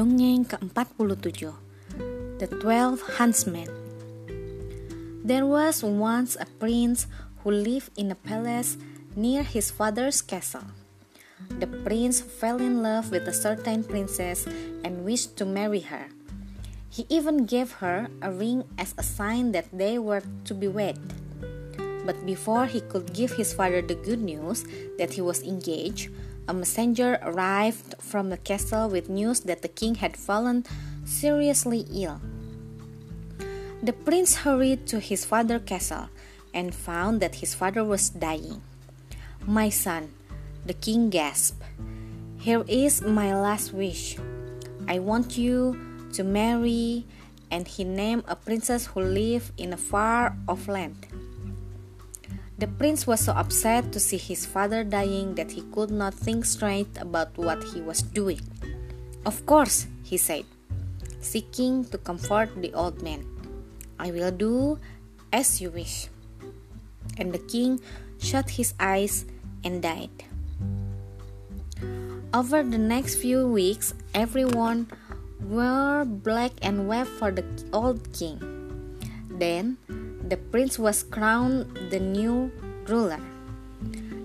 Dongeng ke-47 The Twelve Huntsmen There was once a prince who lived in a palace near his father's castle. The prince fell in love with a certain princess and wished to marry her. He even gave her a ring as a sign that they were to be wed. But before he could give his father the good news that he was engaged, a messenger arrived from the castle with news that the king had fallen seriously ill. The prince hurried to his father's castle and found that his father was dying. My son, the king gasped, here is my last wish. I want you to marry, and he named a princess who lived in a far off land. The prince was so upset to see his father dying that he could not think straight about what he was doing. Of course, he said, seeking to comfort the old man. I will do as you wish. And the king shut his eyes and died. Over the next few weeks, everyone wore black and wept for the old king. Then the prince was crowned the new ruler.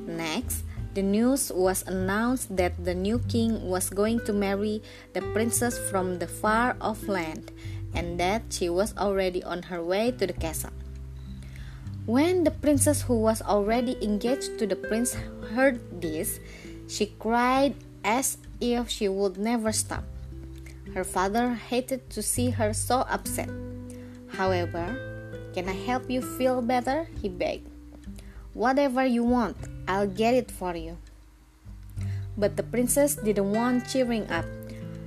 Next, the news was announced that the new king was going to marry the princess from the far off land and that she was already on her way to the castle. When the princess, who was already engaged to the prince, heard this, she cried as if she would never stop. Her father hated to see her so upset. However, can I help you feel better? He begged. Whatever you want, I'll get it for you. But the princess didn't want cheering up.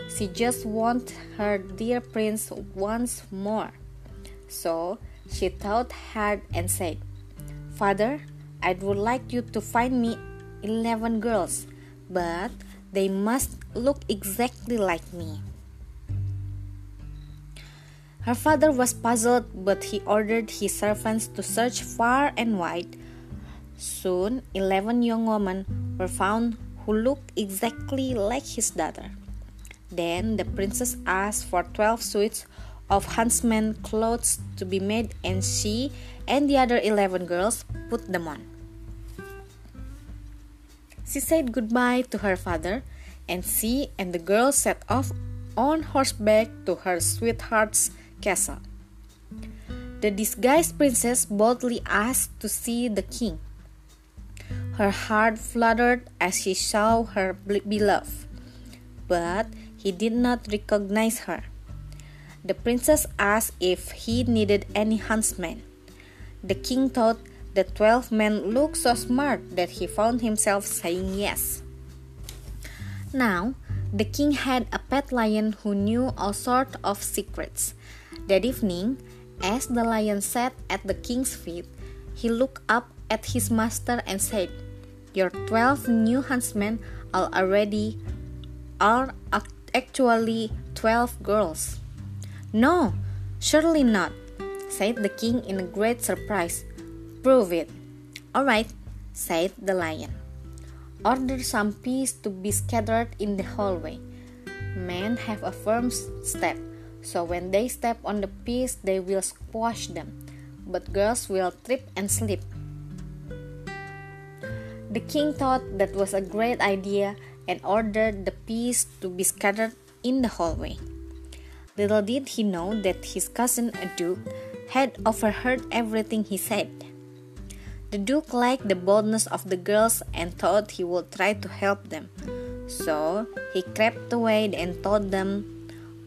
She just wanted her dear prince once more. So she thought hard and said, Father, I would like you to find me 11 girls, but they must look exactly like me. Her father was puzzled, but he ordered his servants to search far and wide. Soon, eleven young women were found who looked exactly like his daughter. Then the princess asked for twelve suits of huntsmen clothes to be made, and she and the other eleven girls put them on. She said goodbye to her father, and she and the girls set off on horseback to her sweetheart's castle. The disguised princess boldly asked to see the king. Her heart fluttered as she saw her beloved, but he did not recognize her. The princess asked if he needed any huntsmen. The king thought the twelve men looked so smart that he found himself saying yes. Now, the king had a pet lion who knew all sorts of secrets. That evening, as the lion sat at the king's feet, he looked up at his master and said, Your twelve new huntsmen are already are actually twelve girls. No, surely not, said the king in great surprise. Prove it. All right, said the lion. Order some peas to be scattered in the hallway. Men have a firm step so when they step on the peas, they will squash them, but girls will trip and slip. The king thought that was a great idea and ordered the peas to be scattered in the hallway. Little did he know that his cousin, a duke, had overheard everything he said. The duke liked the boldness of the girls and thought he would try to help them. So he crept away and told them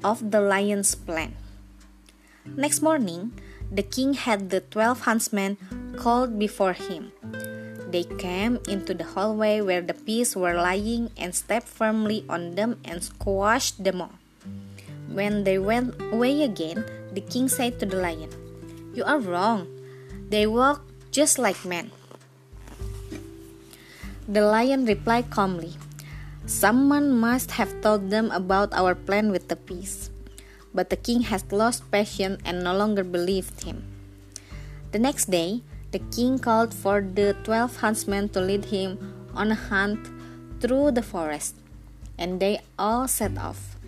of the lion's plan. Next morning, the king had the twelve huntsmen called before him. They came into the hallway where the peas were lying and stepped firmly on them and squashed them all. When they went away again, the king said to the lion, You are wrong. They walk just like men. The lion replied calmly, Someone must have told them about our plan with the peas. But the king had lost patience and no longer believed him. The next day, the king called for the twelve huntsmen to lead him on a hunt through the forest, and they all set off.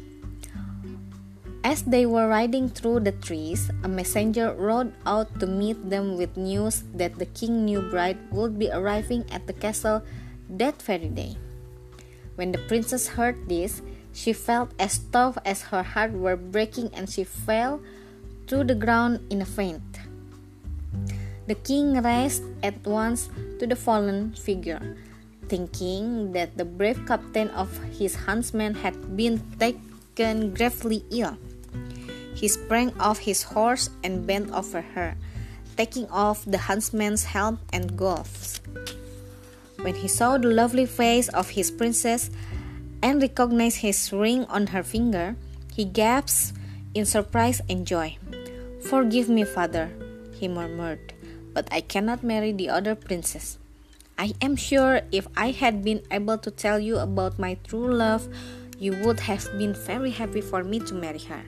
As they were riding through the trees, a messenger rode out to meet them with news that the king's new bride would be arriving at the castle that very day. When the princess heard this, she felt as tough as her heart were breaking and she fell to the ground in a faint. The king raced at once to the fallen figure, thinking that the brave captain of his huntsmen had been taken gravely ill. He sprang off his horse and bent over her, taking off the huntsman's helm and gloves. When he saw the lovely face of his princess and recognized his ring on her finger, he gasped in surprise and joy. Forgive me, father, he murmured, but I cannot marry the other princess. I am sure if I had been able to tell you about my true love, you would have been very happy for me to marry her.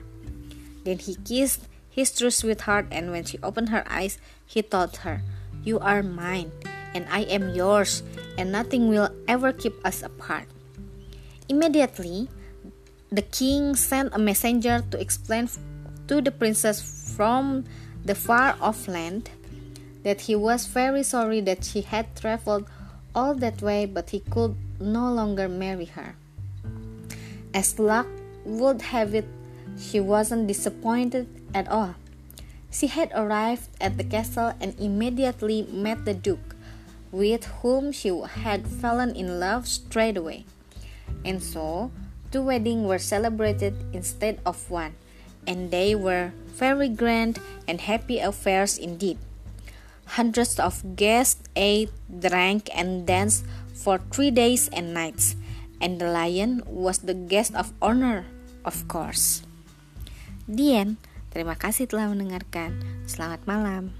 Then he kissed his true sweetheart, and when she opened her eyes, he told her, You are mine, and I am yours, and nothing will ever keep us apart. Immediately, the king sent a messenger to explain to the princess from the far off land that he was very sorry that she had traveled all that way, but he could no longer marry her. As luck would have it, she wasn't disappointed at all. She had arrived at the castle and immediately met the Duke, with whom she had fallen in love straight away. And so, two weddings were celebrated instead of one, and they were very grand and happy affairs indeed. Hundreds of guests ate, drank, and danced for three days and nights, and the lion was the guest of honor, of course. Dian, terima kasih telah mendengarkan. Selamat malam.